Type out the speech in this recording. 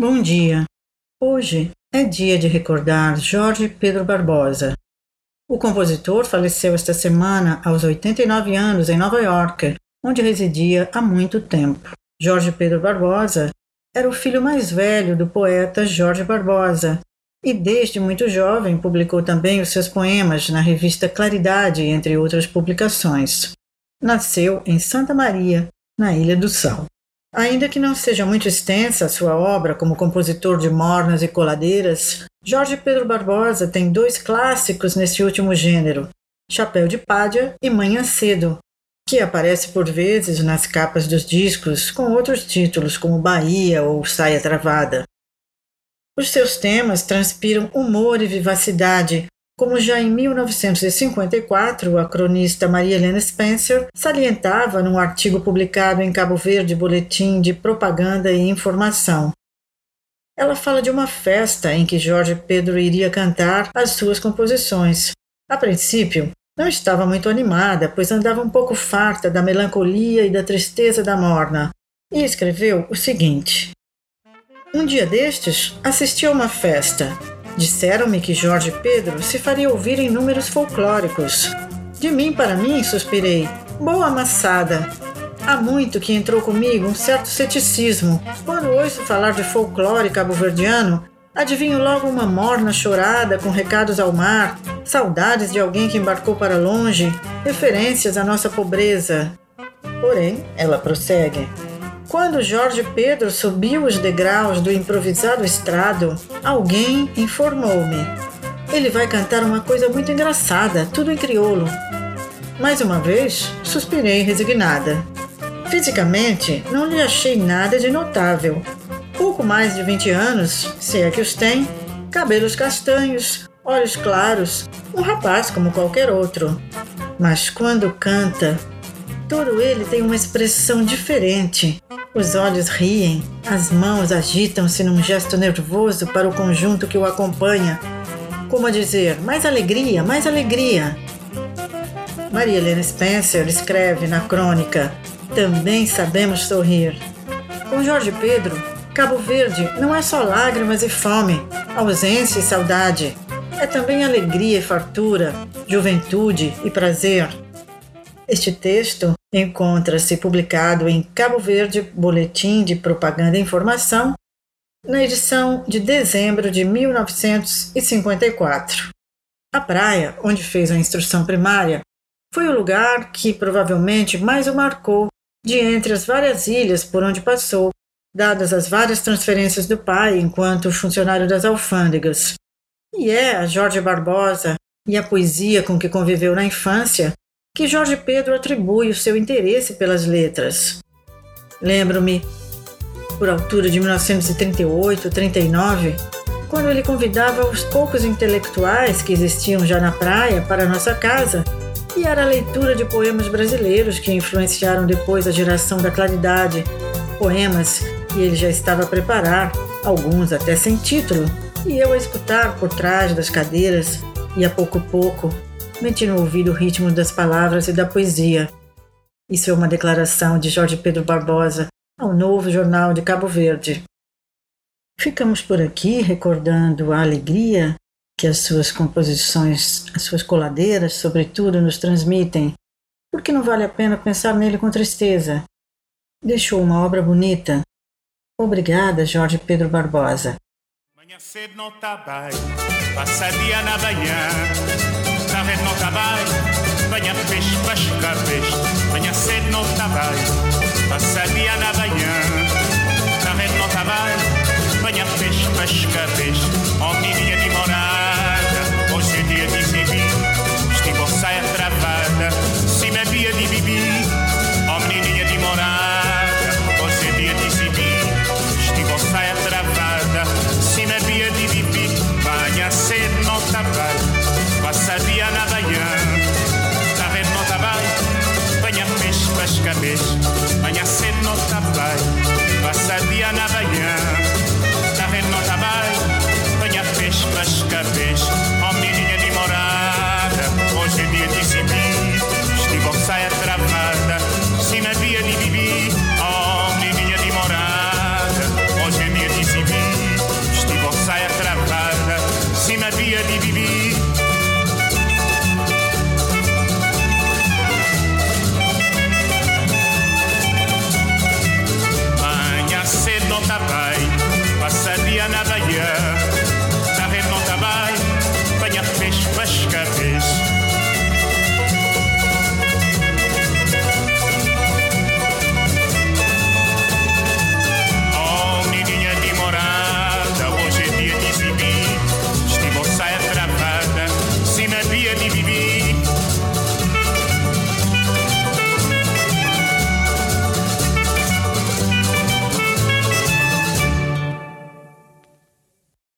Bom dia. Hoje é dia de recordar Jorge Pedro Barbosa. O compositor faleceu esta semana aos 89 anos em Nova York, onde residia há muito tempo. Jorge Pedro Barbosa era o filho mais velho do poeta Jorge Barbosa e, desde muito jovem, publicou também os seus poemas na revista Claridade, entre outras publicações. Nasceu em Santa Maria, na Ilha do Sal. Ainda que não seja muito extensa a sua obra como compositor de mornas e coladeiras, Jorge Pedro Barbosa tem dois clássicos nesse último gênero, Chapéu de Pádia e Manhã Cedo, que aparece por vezes nas capas dos discos com outros títulos como Bahia ou Saia Travada. Os seus temas transpiram humor e vivacidade, como já em 1954 a cronista Maria Helena Spencer salientava num artigo publicado em Cabo Verde Boletim de Propaganda e Informação. Ela fala de uma festa em que Jorge Pedro iria cantar as suas composições. A princípio, não estava muito animada, pois andava um pouco farta da melancolia e da tristeza da morna, e escreveu o seguinte: Um dia destes, assisti a uma festa Disseram-me que Jorge Pedro se faria ouvir em números folclóricos. De mim para mim, suspirei. Boa amassada! Há muito que entrou comigo um certo ceticismo. Quando ouço falar de folclore cabo-verdiano, adivinho logo uma morna chorada com recados ao mar, saudades de alguém que embarcou para longe, referências à nossa pobreza. Porém, ela prossegue. Quando Jorge Pedro subiu os degraus do improvisado estrado, alguém informou-me. Ele vai cantar uma coisa muito engraçada, tudo em crioulo. Mais uma vez, suspirei resignada. Fisicamente, não lhe achei nada de notável. Pouco mais de 20 anos, se é que os tem, cabelos castanhos, olhos claros, um rapaz como qualquer outro. Mas quando canta, todo ele tem uma expressão diferente, os olhos riem, as mãos agitam-se num gesto nervoso para o conjunto que o acompanha, como a dizer: mais alegria, mais alegria. Maria Helena Spencer escreve na crônica: Também sabemos sorrir. Com Jorge Pedro, Cabo Verde não é só lágrimas e fome, ausência e saudade. É também alegria e fartura, juventude e prazer. Este texto encontra-se publicado em Cabo Verde Boletim de Propaganda e Informação, na edição de dezembro de 1954. A praia, onde fez a instrução primária, foi o lugar que provavelmente mais o marcou de entre as várias ilhas por onde passou, dadas as várias transferências do pai enquanto funcionário das alfândegas. E é a Jorge Barbosa e a poesia com que conviveu na infância que Jorge Pedro atribui o seu interesse pelas letras. Lembro-me, por altura de 1938, 39, quando ele convidava os poucos intelectuais que existiam já na praia para nossa casa, e era a leitura de poemas brasileiros que influenciaram depois a geração da claridade, poemas que ele já estava a preparar, alguns até sem título, e eu a escutar por trás das cadeiras, e a pouco pouco meti no ouvido o ritmo das palavras e da poesia. Isso é uma declaração de Jorge Pedro Barbosa ao novo Jornal de Cabo Verde. Ficamos por aqui recordando a alegria que as suas composições, as suas coladeiras, sobretudo, nos transmitem, porque não vale a pena pensar nele com tristeza. Deixou uma obra bonita. Obrigada, Jorge Pedro Barbosa. Manhã cedo não tá bem, passa dia na na rede não bem. Venha peixe, pescar peixe. Venha cedo You.